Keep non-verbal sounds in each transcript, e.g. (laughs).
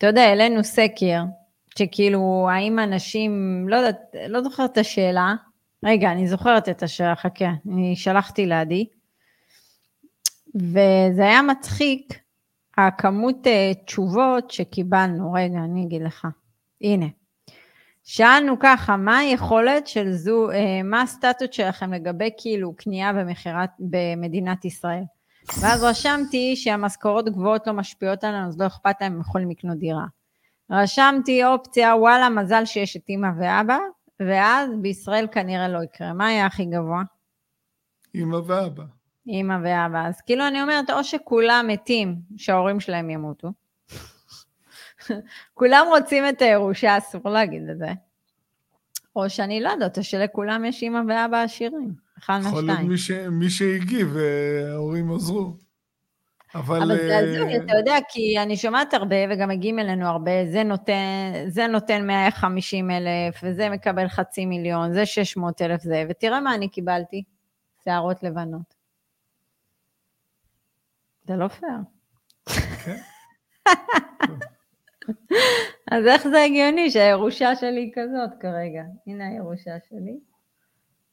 אתה יודע, העלינו סקר, שכאילו, האם אנשים, לא יודעת, לא זוכרת את השאלה, רגע, אני זוכרת את השאלה, חכה, אני שלחתי לעדי, וזה היה מצחיק, הכמות אה, תשובות שקיבלנו, רגע, אני אגיד לך, הנה. שאלנו ככה, מה היכולת של זו, אה, מה הסטטוס שלכם לגבי כאילו קנייה ומכירת במדינת ישראל? ואז רשמתי שהמשכורות גבוהות לא משפיעות עלינו, אז לא אכפת להם, הם יכולים לקנות דירה. רשמתי אופציה, וואלה, מזל שיש את אימא ואבא, ואז בישראל כנראה לא יקרה. מה היה הכי גבוה? אימא ואבא. אימא ואבא. אז כאילו אני אומרת, או שכולם מתים, שההורים שלהם ימותו. (laughs) כולם רוצים את הירושה, אסור להגיד את זה. או שאני לא יודעת, או שלכולם יש אימא ואבא עשירים. אחד מהשתיים. יכול להיות מי, ש... מי שהגיב וההורים עזרו. אבל... אבל זה הזוי, אתה יודע, כי אני שומעת הרבה, וגם מגיעים אלינו הרבה, זה נותן, זה נותן 150 אלף, וזה מקבל חצי מיליון, זה 600 אלף זה, ותראה מה אני קיבלתי, שערות לבנות. זה לא פייר. כן. (laughs) אז איך זה הגיוני שהירושה שלי היא כזאת כרגע? הנה הירושה שלי.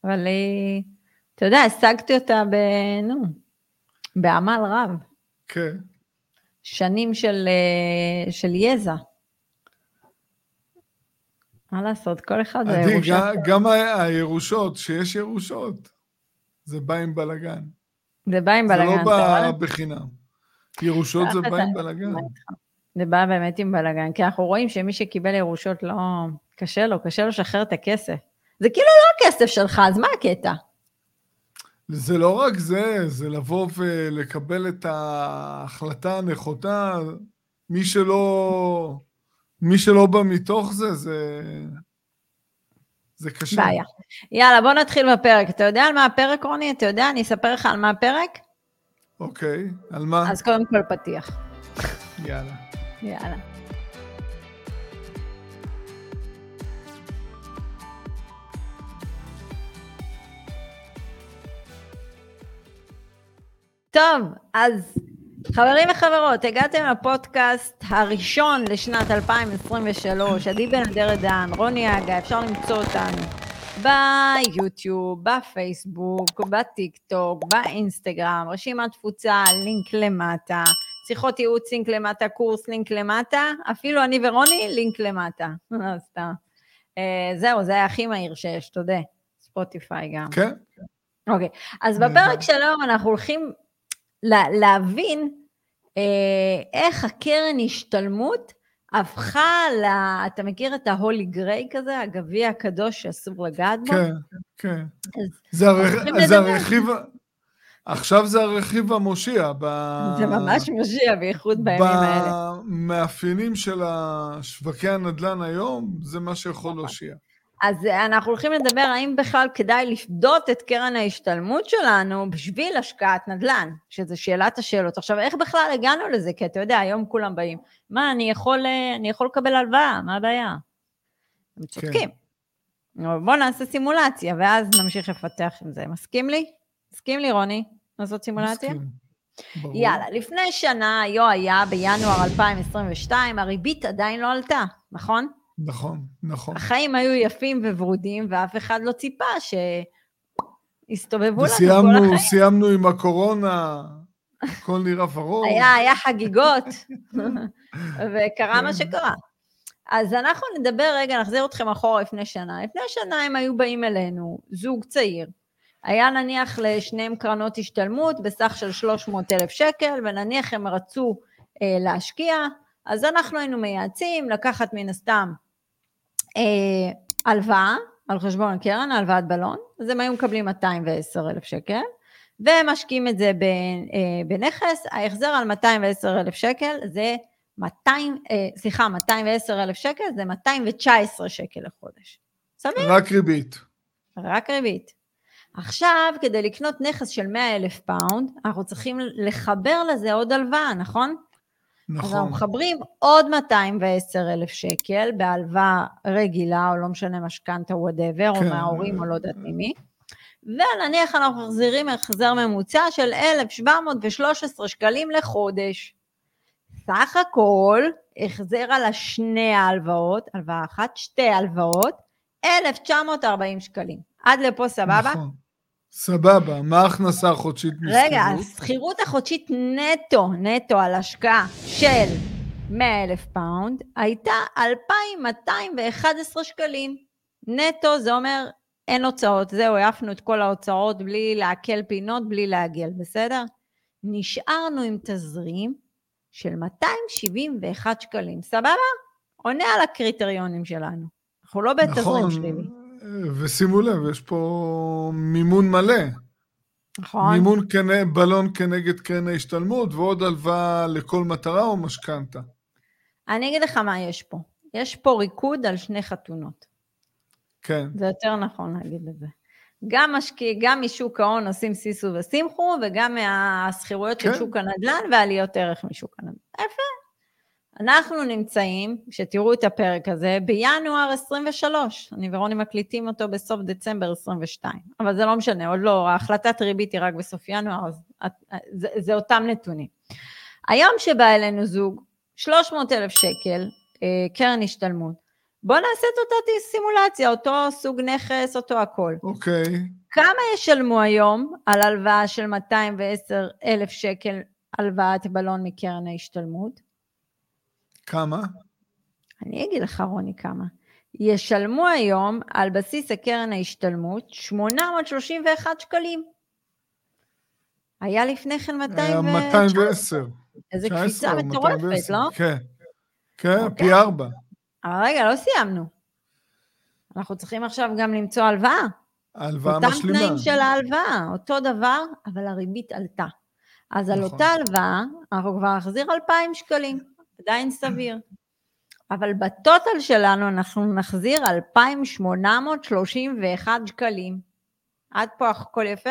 אבל היא, אתה יודע, השגתי אותה ב... נו, בעמל רב. כן. שנים של, אה, של יזע. מה לעשות, כל אחד זה ירושה. עדי, גם הירושות, שיש ירושות, זה בא עם בלאגן. זה בא עם בלאגן. זה לא בא בחינם. ירושות זה בא עם בלאגן. זה בא באמת עם בלאגן, כי אנחנו רואים שמי שקיבל ירושות לא... קשה לו, קשה לו לשחרר את הכסף. זה כאילו לא הכסף שלך, אז מה הקטע? זה לא רק זה, זה לבוא ולקבל את ההחלטה הנכונה. מי שלא, מי שלא בא מתוך זה, זה, זה קשה. בעיה. יאללה, בוא נתחיל בפרק. אתה יודע על מה הפרק, רוני? אתה יודע? אני אספר לך על מה הפרק? אוקיי, על מה? אז קודם כל פתיח. יאללה. יאללה. טוב, אז חברים וחברות, הגעתם לפודקאסט הראשון לשנת 2023, עדי בן אדרת דן, רוני אגה, אפשר למצוא אותנו ביוטיוב, בפייסבוק, בטיק טוק, באינסטגרם, רשימת תפוצה, לינק למטה, שיחות ייעוץ, לינק למטה, קורס, לינק למטה, אפילו אני ורוני, לינק למטה. (laughs) סתם. אה, זהו, זה היה הכי מהיר שיש, תודה. ספוטיפיי גם. כן. אוקיי, אז בפרק שלום אנחנו הולכים להבין אה, איך הקרן השתלמות הפכה ל... אתה מכיר את ההולי גריי כזה, הגביע הקדוש שאסור לגעת בו? כן, כן. אז, זה, הרכ... זה הרכיב... עכשיו זה הרכיב המושיע. ב... זה ממש מושיע, בייחוד בימים האלה. במאפיינים של שווקי הנדל"ן היום, זה מה שיכול להושיע. אז אנחנו הולכים לדבר האם בכלל כדאי לפדות את קרן ההשתלמות שלנו בשביל השקעת נדל"ן, שזו שאלת השאלות. עכשיו, איך בכלל הגענו לזה? כי אתה יודע, היום כולם באים, מה, אני יכול, אני יכול לקבל הלוואה, מה הבעיה? הם כן. צודקים. כן. בואו נעשה סימולציה, ואז נמשיך לפתח עם זה. מסכים לי? מסכים לי, רוני, לעשות סימולציה? מסכים. ברור. יאללה, לפני שנה, היו היה בינואר 2022, הריבית עדיין לא עלתה, נכון? נכון, נכון. החיים היו יפים וורודים, ואף אחד לא ציפה שיסתובבו לנו כל החיים. וסיימנו עם הקורונה, הכל נראה ורוד. היה, היה חגיגות, (laughs) וקרה מה כן. שקרה. אז אנחנו נדבר רגע, נחזיר אתכם אחורה לפני שנה. לפני שנה הם היו באים אלינו, זוג צעיר. היה נניח לשניהם קרנות השתלמות בסך של 300 אלף שקל, ונניח הם רצו אה, להשקיע, אז אנחנו היינו מייעצים לקחת מן הסתם הלוואה על חשבון הקרן, הלוואת בלון, אז הם היו מקבלים 210 אלף שקל, והם משקיעים את זה אה, בנכס, ההחזר על 210 אלף שקל זה 200, אה, סליחה, 210 אלף שקל זה 219 שקל לחודש. סביר? רק ריבית. רק ריבית. עכשיו, כדי לקנות נכס של 100 אלף פאונד, אנחנו צריכים לחבר לזה עוד הלוואה, נכון? נכון. אז אנחנו מחברים עוד 210 אלף שקל בהלוואה רגילה, או לא משנה משכנתה, whatever, כן. או מההורים, או לא יודעת ממי. ונניח אנחנו מחזירים החזר ממוצע של 1,713 שקלים לחודש. סך הכל החזר על השני ההלוואות, הלוואה אחת, שתי הלוואות, 1,940 שקלים. עד לפה סבבה? נכון. סבבה, מה ההכנסה החודשית משכירות? רגע, השכירות החודשית נטו, נטו על השקעה של 100,000 פאונד, הייתה 2,211 שקלים. נטו זה אומר אין הוצאות, זהו, העפנו את כל ההוצאות בלי לעגל פינות, בלי לעגל, בסדר? נשארנו עם תזרים של 271 שקלים, סבבה? עונה על הקריטריונים שלנו. אנחנו לא בתזרים נכון, שלילי. ושימו לב, יש פה מימון מלא. נכון? מימון כנ... בלון כנגד קרן ההשתלמות ועוד הלוואה לכל מטרה או משכנתה. אני אגיד לך מה יש פה. יש פה ריקוד על שני חתונות. כן. זה יותר נכון להגיד את זה. גם משקיע, גם משוק ההון עושים סיסו ושמחו, וגם מהשכירויות של כן. שוק הנדל"ן ועליות ערך משוק הנדל"ן. יפה. אנחנו נמצאים, כשתראו את הפרק הזה, בינואר 23. אני ורוני מקליטים אותו בסוף דצמבר 22. אבל זה לא משנה, עוד לא, ההחלטת ריבית היא רק בסוף ינואר, אז את- זה, זה אותם נתונים. היום שבא אלינו זוג, 300 אלף שקל, אה, קרן השתלמות. בואו נעשה את אותה סימולציה, אותו סוג נכס, אותו הכל. אוקיי. כמה ישלמו היום על הלוואה של 210 אלף שקל הלוואת בלון מקרן ההשתלמות? כמה? אני אגיד לך, רוני, כמה. ישלמו היום על בסיס הקרן ההשתלמות 831 שקלים. היה לפני כן 200 היה ו... 210. איזה 19 קפיצה מטורפת, 210. לא? כן. כן, אוקיי. פי ארבע. אבל רגע, לא סיימנו. אנחנו צריכים עכשיו גם למצוא הלוואה. הלוואה אותם משלימה. תנאים של ההלוואה, אותו דבר, אבל הריבית עלתה. אז על נכון. אותה הלוואה, אנחנו כבר נחזיר 2,000 שקלים, עדיין סביר. אבל בטוטל שלנו אנחנו נחזיר 2,831 שקלים. עד פה הכל יפה?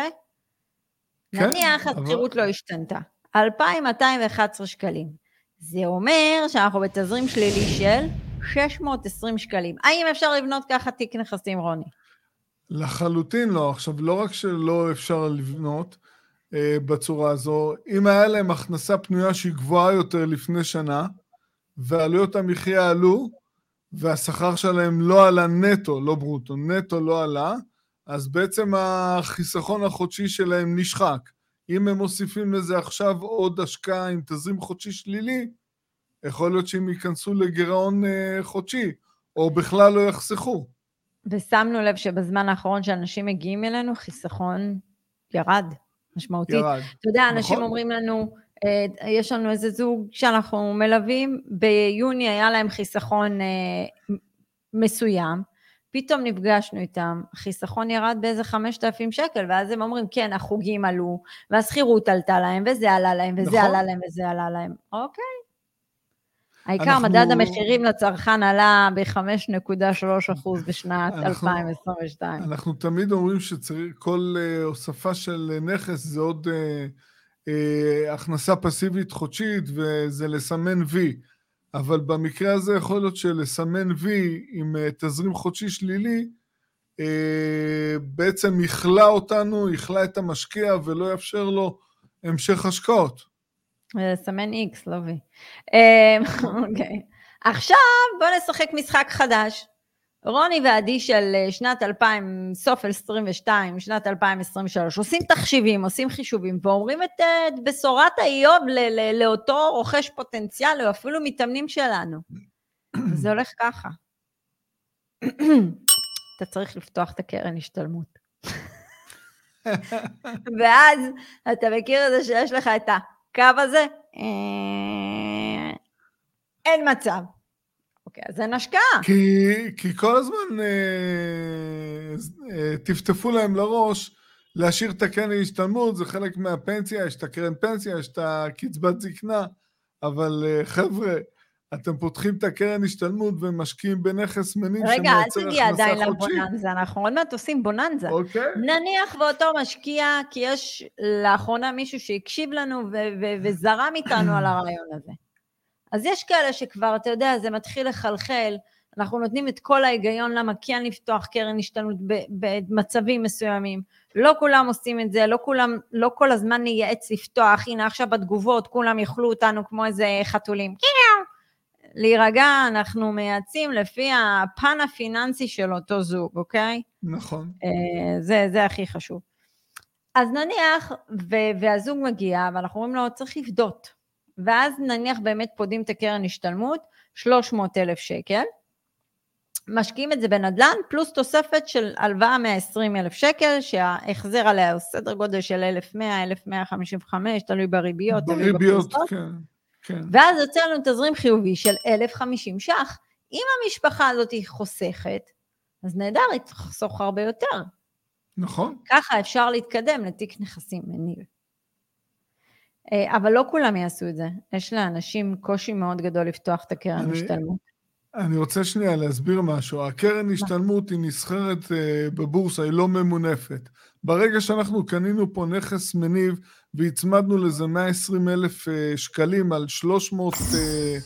כן, נניח אבל- השכירות לא השתנתה. 2,211 שקלים. זה אומר שאנחנו בתזרים שלילי של 620 שקלים. האם אפשר לבנות ככה תיק נכסים, רוני? לחלוטין לא. עכשיו, לא רק שלא אפשר לבנות בצורה הזו, אם היה להם הכנסה פנויה שהיא גבוהה יותר לפני שנה, ועלויות המחיה עלו, והשכר שלהם לא עלה נטו, לא ברוטו, נטו לא עלה, אז בעצם החיסכון החודשי שלהם נשחק. אם הם מוסיפים לזה עכשיו עוד השקעה עם תזרים חודשי שלילי, יכול להיות שהם ייכנסו לגירעון אה, חודשי, או בכלל לא יחסכו. ושמנו לב שבזמן האחרון שאנשים מגיעים אלינו, חיסכון ירד משמעותית. ירד. אתה יודע, אנשים נכון. אומרים לנו, אה, יש לנו איזה זוג שאנחנו מלווים, ביוני היה להם חיסכון אה, מסוים, פתאום נפגשנו איתם, החיסכון ירד באיזה 5,000 שקל, ואז הם אומרים, כן, החוגים עלו, והשכירות עלתה להם, וזה עלה להם, וזה נכון. עלה להם, וזה עלה להם. אוקיי. העיקר, אנחנו- מדד המחירים לצרכן עלה ב-5.3% בשנת אנחנו- 2022. אנחנו תמיד אומרים שצריך, כל uh, הוספה של uh, נכס זה עוד uh, uh, הכנסה פסיבית חודשית וזה לסמן וי. אבל במקרה הזה יכול להיות שלסמן וי עם uh, תזרים חודשי שלילי, uh, בעצם יכלה אותנו, יכלה את המשקיע ולא יאפשר לו המשך השקעות. לסמן איקס, לא וי. אה, (laughs) אוקיי. עכשיו בואו נשחק משחק חדש. רוני ועדי של אה, שנת 2000, סוף 22, שנת 2023, עושים תחשיבים, עושים חישובים, ואומרים את, אה, את בשורת האיוב ל- ל- לאותו רוכש פוטנציאל, או אפילו מתאמנים שלנו. (coughs) זה הולך ככה. (coughs) אתה צריך לפתוח את הקרן השתלמות. (laughs) ואז אתה מכיר את זה שיש לך את הקו הזה? אה, אין מצב. אוקיי, אז אין השקעה. כי, כי כל הזמן אה, אה, טפטפו להם לראש להשאיר את הקרן להשתלמות, זה חלק מהפנסיה, יש את הקרן פנסיה, יש את הקצבת זקנה, אבל אה, חבר'ה, אתם פותחים את הקרן השתלמות ומשקיעים בנכס מניב רגע, אל שמייצר תגיע הכנסה עדיין חודשית. לבוננזה, אנחנו עוד מעט עושים בוננזה. אוקיי. נניח ואותו משקיע, כי יש לאחרונה מישהו שהקשיב לנו ו- ו- וזרם איתנו על הרעיון הזה. אז יש כאלה שכבר, אתה יודע, זה מתחיל לחלחל, אנחנו נותנים את כל ההיגיון למה כן לפתוח קרן השתלמות במצבים מסוימים. לא כולם עושים את זה, לא כולם, לא כל הזמן נייעץ לפתוח, הנה עכשיו בתגובות כולם יאכלו אותנו כמו איזה חתולים. להירגע, אנחנו מייעצים לפי הפן הפיננסי של אותו זוג, אוקיי? נכון. אה, זה, זה הכי חשוב. אז נניח, ו- והזוג מגיע, ואנחנו אומרים לו, צריך לפדות. ואז נניח באמת פודים את הקרן השתלמות, 300 אלף שקל, משקיעים את זה בנדל"ן, פלוס תוספת של הלוואה 120 אלף שקל, שההחזר עליה הוא סדר גודל של 1,100, 1,155, תלוי בריביות, תלוי בריביות, כן, כן. ואז יוצא לנו תזרים חיובי של 1,050 ש"ח. אם המשפחה הזאת היא חוסכת, אז נהדר, היא תחסוך הרבה יותר. נכון. ככה אפשר להתקדם לתיק נכסים מניב. אה, אבל לא כולם יעשו את זה. יש לאנשים קושי מאוד גדול לפתוח את הקרן השתלמות. אני רוצה שנייה להסביר משהו. הקרן השתלמות היא נסחרת uh, בבורסה, היא לא ממונפת. ברגע שאנחנו קנינו פה נכס מניב והצמדנו לזה 120 אלף uh, שקלים על 300 uh, אה,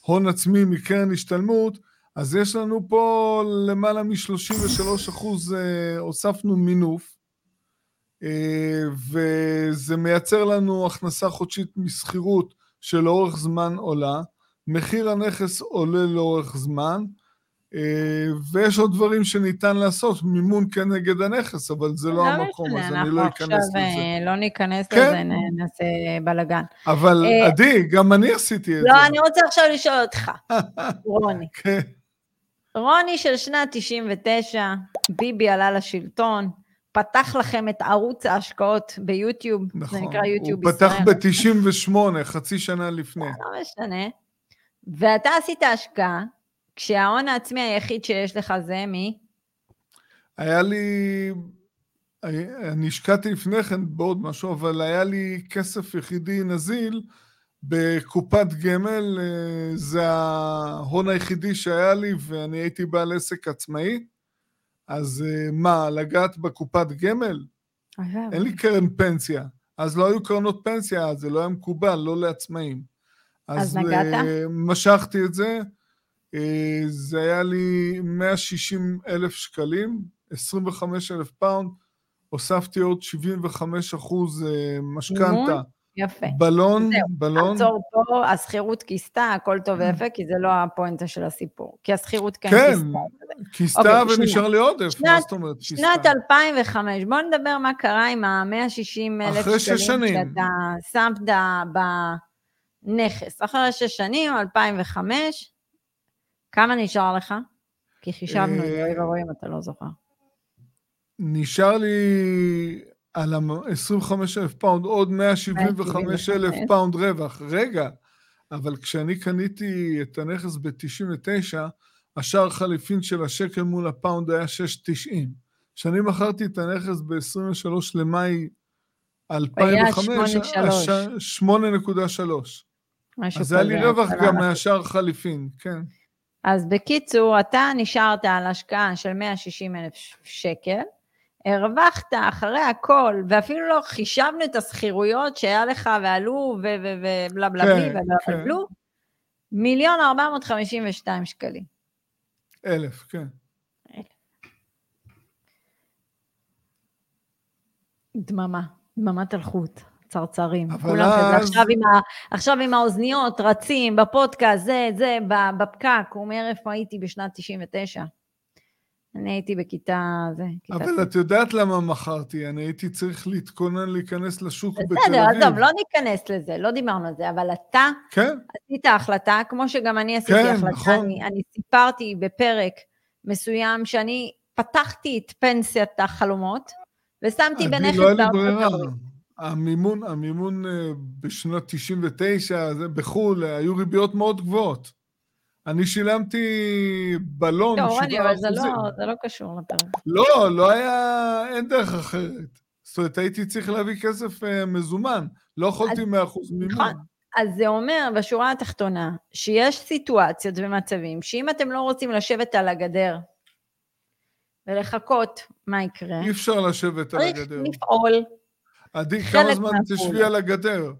הון עצמי מקרן השתלמות, אז יש לנו פה למעלה מ-33 אחוז, uh, הוספנו מינוף, וזה מייצר לנו הכנסה חודשית משכירות שלאורך זמן עולה. מחיר הנכס עולה לאורך זמן, אה, ויש עוד דברים שניתן לעשות, מימון כנגד הנכס, אבל זה לא, לא המקום, אז אני לא אכנס לזה. אנחנו עכשיו לא ניכנס כן. לזה, נעשה בלאגן. אבל אה, עדי, גם אני עשיתי את לא, זה. לא, אני רוצה עכשיו לשאול אותך, (laughs) רוני. כן. רוני של שנת 99, ביבי עלה לשלטון, פתח לכם את ערוץ ההשקעות ביוטיוב, נכון, זה נקרא יוטיוב ישראל. הוא פתח ב-98, חצי שנה לפני. לא משנה. ואתה עשית השקעה, כשההון העצמי היחיד שיש לך זה מי? היה לי, אני השקעתי לפני כן בעוד משהו, אבל היה לי כסף יחידי נזיל בקופת גמל, אה, זה ההון היחידי שהיה לי, ואני הייתי בעל עסק עצמאי. אז אה, מה, לגעת בקופת גמל? אין לי קרן פנסיה. אז לא היו קרנות פנסיה, זה לא היה מקובל, לא לעצמאים. אז, אז נגעת? אה, משכתי את זה, זה היה לי 160 אלף שקלים, 25 אלף פאונד, הוספתי עוד 75 אחוז אה, משכנתה. יפה. בלון, זהו, בלון. עצור פה, השכירות כיסתה, הכל טוב ויפה, כי זה לא הפואנטה של הסיפור. כי השכירות כן, כן כיסתה. כן, כיסתה ונשאר לי עודף, מה זאת אומרת כיסתה? שנת 2005, בוא נדבר מה קרה עם ה-160 אלף שקלים. שאתה שמת ב... נכס. אחרי שש שנים, 2005, כמה נשאר לך? כי חישבנו את זה, אוי ואבוי אם אתה לא זוכר. נשאר לי על ה-25,000 פאונד עוד 175,000 פאונד רווח. רגע, אבל כשאני קניתי את הנכס ב-99, השער חליפין של השקל מול הפאונד היה 6.90. כשאני מכרתי את הנכס ב-23 למאי 2005, היה 8.3. משהו כזה. אז היה לי רווח גם מהשאר חליפין, כן. אז בקיצור, אתה נשארת על השקעה של 160 אלף שקל, הרווחת אחרי הכל, ואפילו לא חישבנו את השכירויות שהיה לך ועלו ובלה בלה בלי ובלה כן. בלו, מיליון 452 שקלים. אלף, כן. דממה, דממת אלחוט. צרצרים. כולם אז... כזה, עכשיו עם, ה, עכשיו עם האוזניות, רצים בפודקאסט, זה, זה, בפקק. הוא אומר, איפה הייתי בשנת 99? אני הייתי בכיתה, זה, כיתה... אבל את יודעת למה מכרתי, אני הייתי צריך להתכונן להיכנס לשוק בתל אביב. בסדר, עזוב, לא ניכנס לזה, לא דיברנו על זה, אבל אתה כן? עשית החלטה, כמו שגם אני עשיתי כן, החלטה, נכון. אני, אני סיפרתי בפרק מסוים שאני פתחתי את פנסיית החלומות, ושמתי בנכס לא בארצות הברית. המימון, המימון אה, בשנת 99, זה בחו"ל, היו ריביות מאוד גבוהות. אני שילמתי בלון, לא, רוני, אבל זה לא, זה לא קשור לפרק. לא, לא היה, אין דרך אחרת. זאת אומרת, הייתי צריך להביא כסף uh, מזומן, לא יכולתי 100% מימון. נכון. אז זה אומר, בשורה התחתונה, שיש סיטואציות ומצבים, שאם אתם לא רוצים לשבת על הגדר ולחכות, מה יקרה? אי אפשר לשבת על הגדר. צריך לפעול עדי, כמה זמן תשבי על הגדר?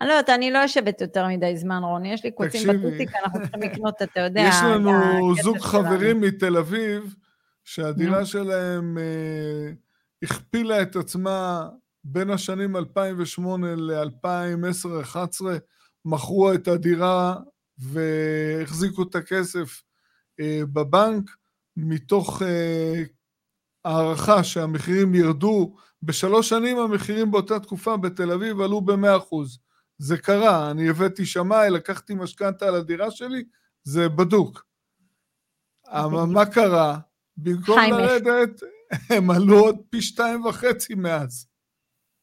אני לא יודעת, אני לא יושבת יותר מדי זמן, רוני, יש לי קוצים בטוסיק, אנחנו צריכים לקנות, אתה יודע, יש לנו זוג חברים מתל אביב, שהדירה שלהם אה, הכפילה את עצמה בין השנים 2008 ל-2010-2011, מכרו את הדירה והחזיקו את הכסף אה, בבנק, מתוך אה, הערכה שהמחירים ירדו, בשלוש שנים המחירים באותה תקופה בתל אביב עלו ב-100%. זה קרה, אני הבאתי שמאי, לקחתי משכנתה על הדירה שלי, זה בדוק. אבל מה קרה? במקום לרדת, הם עלו עוד פי שתיים וחצי מאז.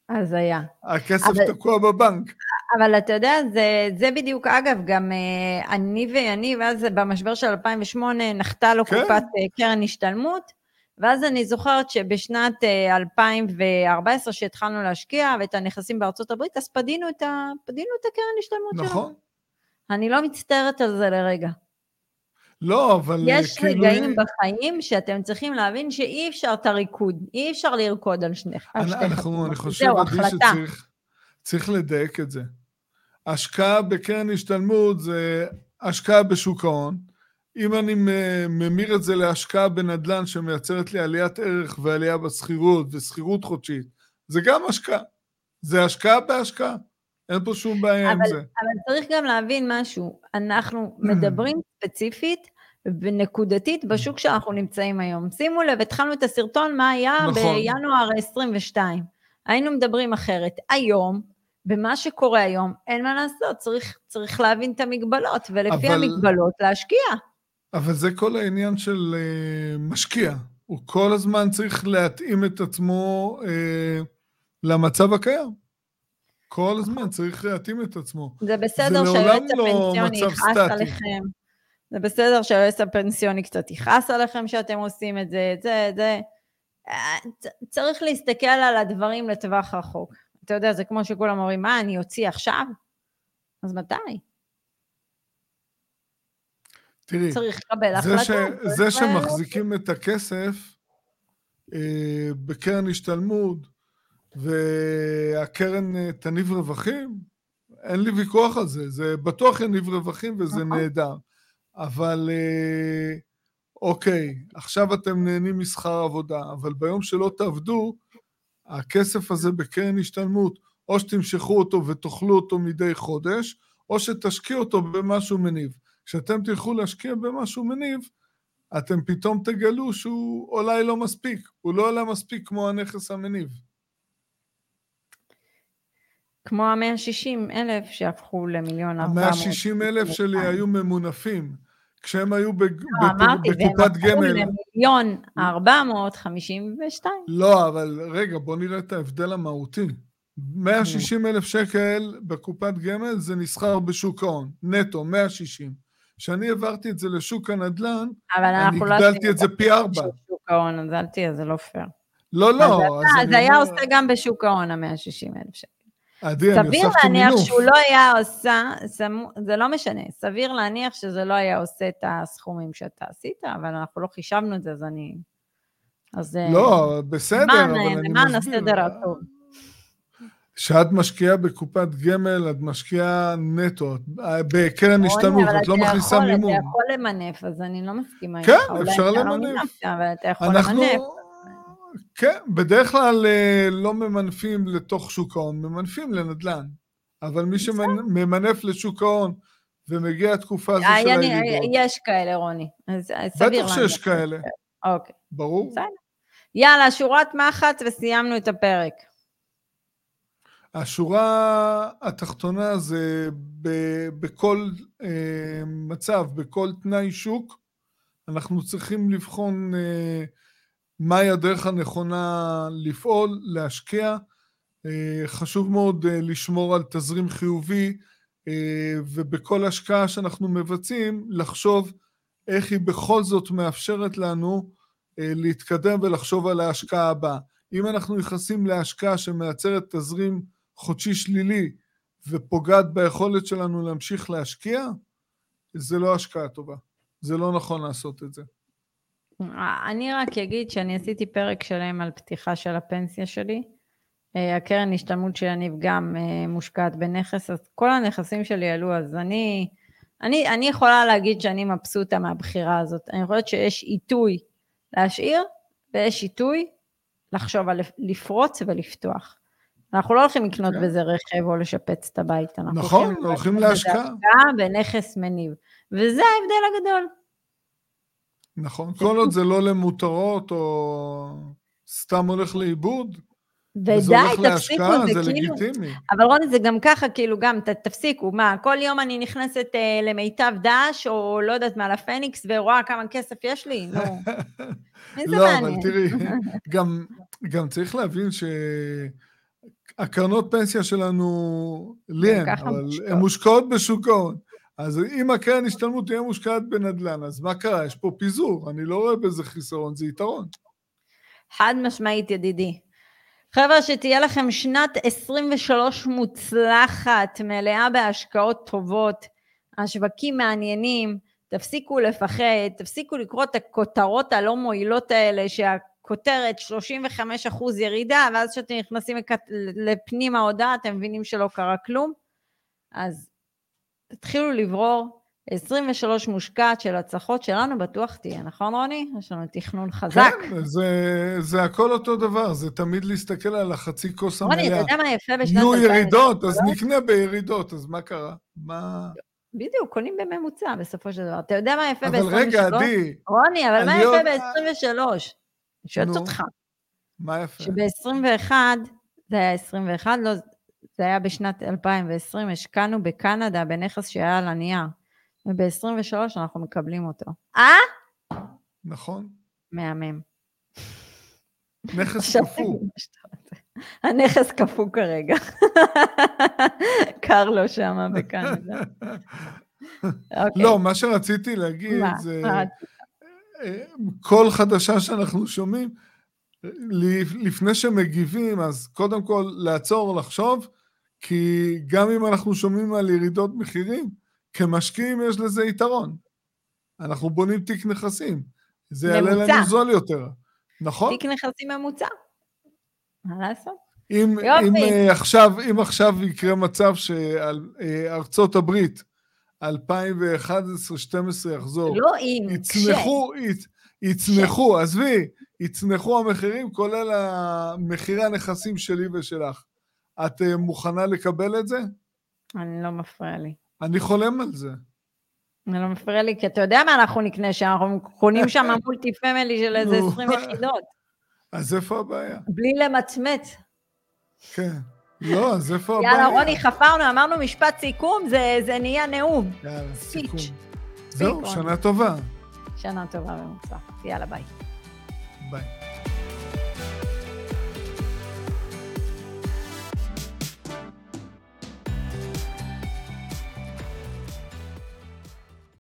אז היה. הכסף אבל, תקוע בבנק. אבל אתה יודע, זה, זה בדיוק, אגב, גם אה, אני ויניב, אז במשבר של 2008 נחתה לו כן. קופת אה, קרן השתלמות, ואז אני זוכרת שבשנת 2014, אה, שהתחלנו להשקיע ואת הנכסים בארצות הברית, אז פדינו את, ה, פדינו את הקרן השתלמות נכון. שלנו. נכון. אני לא מצטערת על זה לרגע. לא, אבל... יש כאילו... רגעים בחיים שאתם צריכים להבין שאי אפשר את הריקוד, אי אפשר לרקוד על שני חתונות. אני חושב, עדי, שצריך לדייק את זה. השקעה בקרן השתלמות זה השקעה בשוק ההון. אם אני ממיר את זה להשקעה בנדל"ן שמייצרת לי עליית ערך ועלייה בשכירות ושכירות חודשית, זה גם השקעה. זה השקעה בהשקעה. אין פה שום בעיה אבל, עם זה. אבל צריך גם להבין משהו. אנחנו מדברים ספציפית ונקודתית בשוק שאנחנו נמצאים היום. שימו לב, התחלנו את הסרטון מה היה נכון. בינואר 22. היינו מדברים אחרת. היום, במה שקורה היום, אין מה לעשות, צריך, צריך להבין את המגבלות, ולפי אבל, המגבלות להשקיע. אבל זה כל העניין של uh, משקיע. הוא כל הזמן צריך להתאים את עצמו uh, למצב הקיים. כל הזמן צריך להתאים את עצמו. זה בסדר שהיועץ לא הפנסיוני יכעס עליכם. זה בסדר שהיועץ הפנסיוני קצת יכעס עליכם שאתם עושים את זה, את זה, את זה. אה, צריך להסתכל על הדברים לטווח רחוק. אתה יודע, זה כמו שכולם אומרים, מה, אני אוציא עכשיו? אז מתי? תראי, צריך לקבל החלטה. ש... זה שמחזיקים את הכסף אה, בקרן השתלמות, והקרן אה, תניב רווחים, אין לי ויכוח על זה, זה בטוח יניב רווחים וזה נכון. נהדר. אבל אה, אוקיי, עכשיו אתם נהנים משכר עבודה, אבל ביום שלא תעבדו, הכסף הזה בקרן השתלמות, או שתמשכו אותו ותאכלו אותו מדי חודש, או שתשקיעו אותו במשהו מניב. כשאתם תלכו להשקיע במשהו מניב, אתם פתאום תגלו שהוא אולי לא מספיק, הוא לא עולה מספיק כמו הנכס המניב. כמו ה-160 אלף שהפכו למיליון 400. ה-160 אלף שלי היו ממונפים. כשהם היו. אמרתי, בקופת גמל. אמרתי, והם הפכו למיליון 452. לא, אבל רגע, בוא נראה את ההבדל המהותי. 160 אלף שקל בקופת גמל זה נסחר בשוק ההון, נטו, 160. כשאני העברתי את זה לשוק הנדל"ן, אני לא הגדלתי את זה פי ארבע. שוק ההון, אז אל תהיה, זה לא פייר. לא, לא. אז זה היה עושה גם בשוק ההון, ה-160 אלף שקל. עדי, אני הוספתי מינוף. סביר להניח שהוא לא היה עושה, זה לא משנה, סביר להניח שזה לא היה עושה את הסכומים שאתה עשית, אבל אנחנו לא חישבנו את זה, אז אני... אז... לא, בסדר, אבל אני מסביר. למען הסדר הטוב. כשאת משקיעה בקופת גמל, את משקיעה נטו, בקרן השתלמות, את לא מכניסה מימון. אתה יכול למנף, אז אני לא מסכימה איתך. כן, אפשר לא למנף. אבל אתה יכול למנף. כן, בדרך כלל אה, לא ממנפים לתוך שוק ההון, ממנפים לנדל"ן. אבל מי שממנף לשוק ההון ומגיע התקופה הזו של הירידות. יש כאלה, רוני. בטח שיש כאלה. אוקיי. ברור. יאללה, שורת מחץ וסיימנו את הפרק. השורה התחתונה זה בכל אה, מצב, בכל תנאי שוק, אנחנו צריכים לבחון אה, מהי הדרך הנכונה לפעול, להשקיע. אה, חשוב מאוד אה, לשמור על תזרים חיובי, אה, ובכל השקעה שאנחנו מבצעים, לחשוב איך היא בכל זאת מאפשרת לנו להתקדם ולחשוב על ההשקעה הבאה. אם אנחנו נכנסים להשקעה שמייצרת תזרים חודשי שלילי ופוגעת ביכולת שלנו להמשיך להשקיע, זה לא השקעה טובה. זה לא נכון לעשות את זה. אני רק אגיד שאני עשיתי פרק שלם על פתיחה של הפנסיה שלי, אה, הקרן השתלמות של יניב גם אה, מושקעת בנכס, אז כל הנכסים שלי עלו, אז אני, אני, אני יכולה להגיד שאני מבסוטה מהבחירה הזאת. אני חושבת שיש עיתוי להשאיר, ויש עיתוי לחשוב על לפרוץ ולפתוח. אנחנו לא הולכים לקנות. כן. בזה רכב או לשפץ את הבית, אנחנו נכון, הולכים, הולכים להשקעה. בנכס מניב, וזה ההבדל הגדול. נכון, כל עוד זה לא למותרות או סתם הולך לאיבוד, ודי, תפסיקו, זה, זה כאילו... לגיטימי. אבל רוני, זה גם ככה, כאילו, גם, ת, תפסיקו, מה, כל יום אני נכנסת אה, למיטב דש, או לא יודעת מה, לפניקס, ורואה כמה כסף יש לי? נו. (laughs) לא? לא, אבל תראי, (laughs) גם, גם צריך להבין שהקרנות פנסיה שלנו, לי אין, אבל הן מושקעות בשוק ההון. אז אם הקרן השתלמות תהיה מושקעת בנדל"ן, אז מה קרה? יש פה פיזור, אני לא רואה בזה חיסרון, זה יתרון. חד משמעית, ידידי. חבר'ה, שתהיה לכם שנת 23 מוצלחת, מלאה בהשקעות טובות, השווקים מעניינים, תפסיקו לפחד, תפסיקו לקרוא את הכותרות הלא מועילות האלה, שהכותרת 35% ירידה, ואז כשאתם נכנסים לפנים ההודעה, אתם מבינים שלא קרה כלום. אז תתחילו לברור 23 מושקעת של הצלחות שלנו בטוח תהיה, נכון רוני? יש לנו תכנון חזק. כן, זה, זה הכל אותו דבר, זה תמיד להסתכל על החצי כוס המלאה. רוני, אתה יודע מה יפה בשנת 2000? יהיו ירידות, אז נקנה בירידות, אז מה קרה? מה... בדיוק, קונים בממוצע בסופו של דבר. אתה יודע מה יפה ב-23? אבל רגע, עדי... רוני, אבל מה יפה ב-23? אני שואלת אותך. מה יפה? שב-21, זה היה 21, לא, זה היה בשנת 2020, השקענו בקנדה בנכס שהיה על הנייר. וב-23 אנחנו מקבלים אותו. אה? נכון. מהמם. נכס קפוא. הנכס קפוא כרגע. (laughs) קר לו שם בקנדה. (laughs) אוקיי. לא, מה שרציתי להגיד זה, אה, כל חדשה שאנחנו שומעים, לפני שמגיבים, אז קודם כל לעצור, לחשוב, כי גם אם אנחנו שומעים על ירידות מחירים, כמשקיעים יש לזה יתרון. אנחנו בונים תיק נכסים. זה יעלה לנו זול יותר. נכון? תיק נכסים ממוצע. מה לעשות? אם, אם, uh, עכשיו, אם עכשיו יקרה מצב שארצות uh, הברית 2011-2012 יחזור, לא אם, יצנחו, כש... יצנחו, ש... עזבי, יצנחו המחירים, כולל מחירי הנכסים שלי ושלך. את uh, מוכנה לקבל את זה? אני לא מפריע לי. אני חולם על זה. זה לא מפריע לי, כי אתה יודע מה אנחנו נקנה שם, אנחנו קונים שם (laughs) מולטי פמילי של איזה 20 יחידות. אז איפה הבעיה? בלי למצמץ. כן. לא, אז איפה הבעיה? יאללה, רוני, חפרנו, אמרנו משפט סיכום, זה, נהיה נאום. יאללה, סיכום. זהו, שנה טובה. שנה טובה ומוצלחת. יאללה. ביי.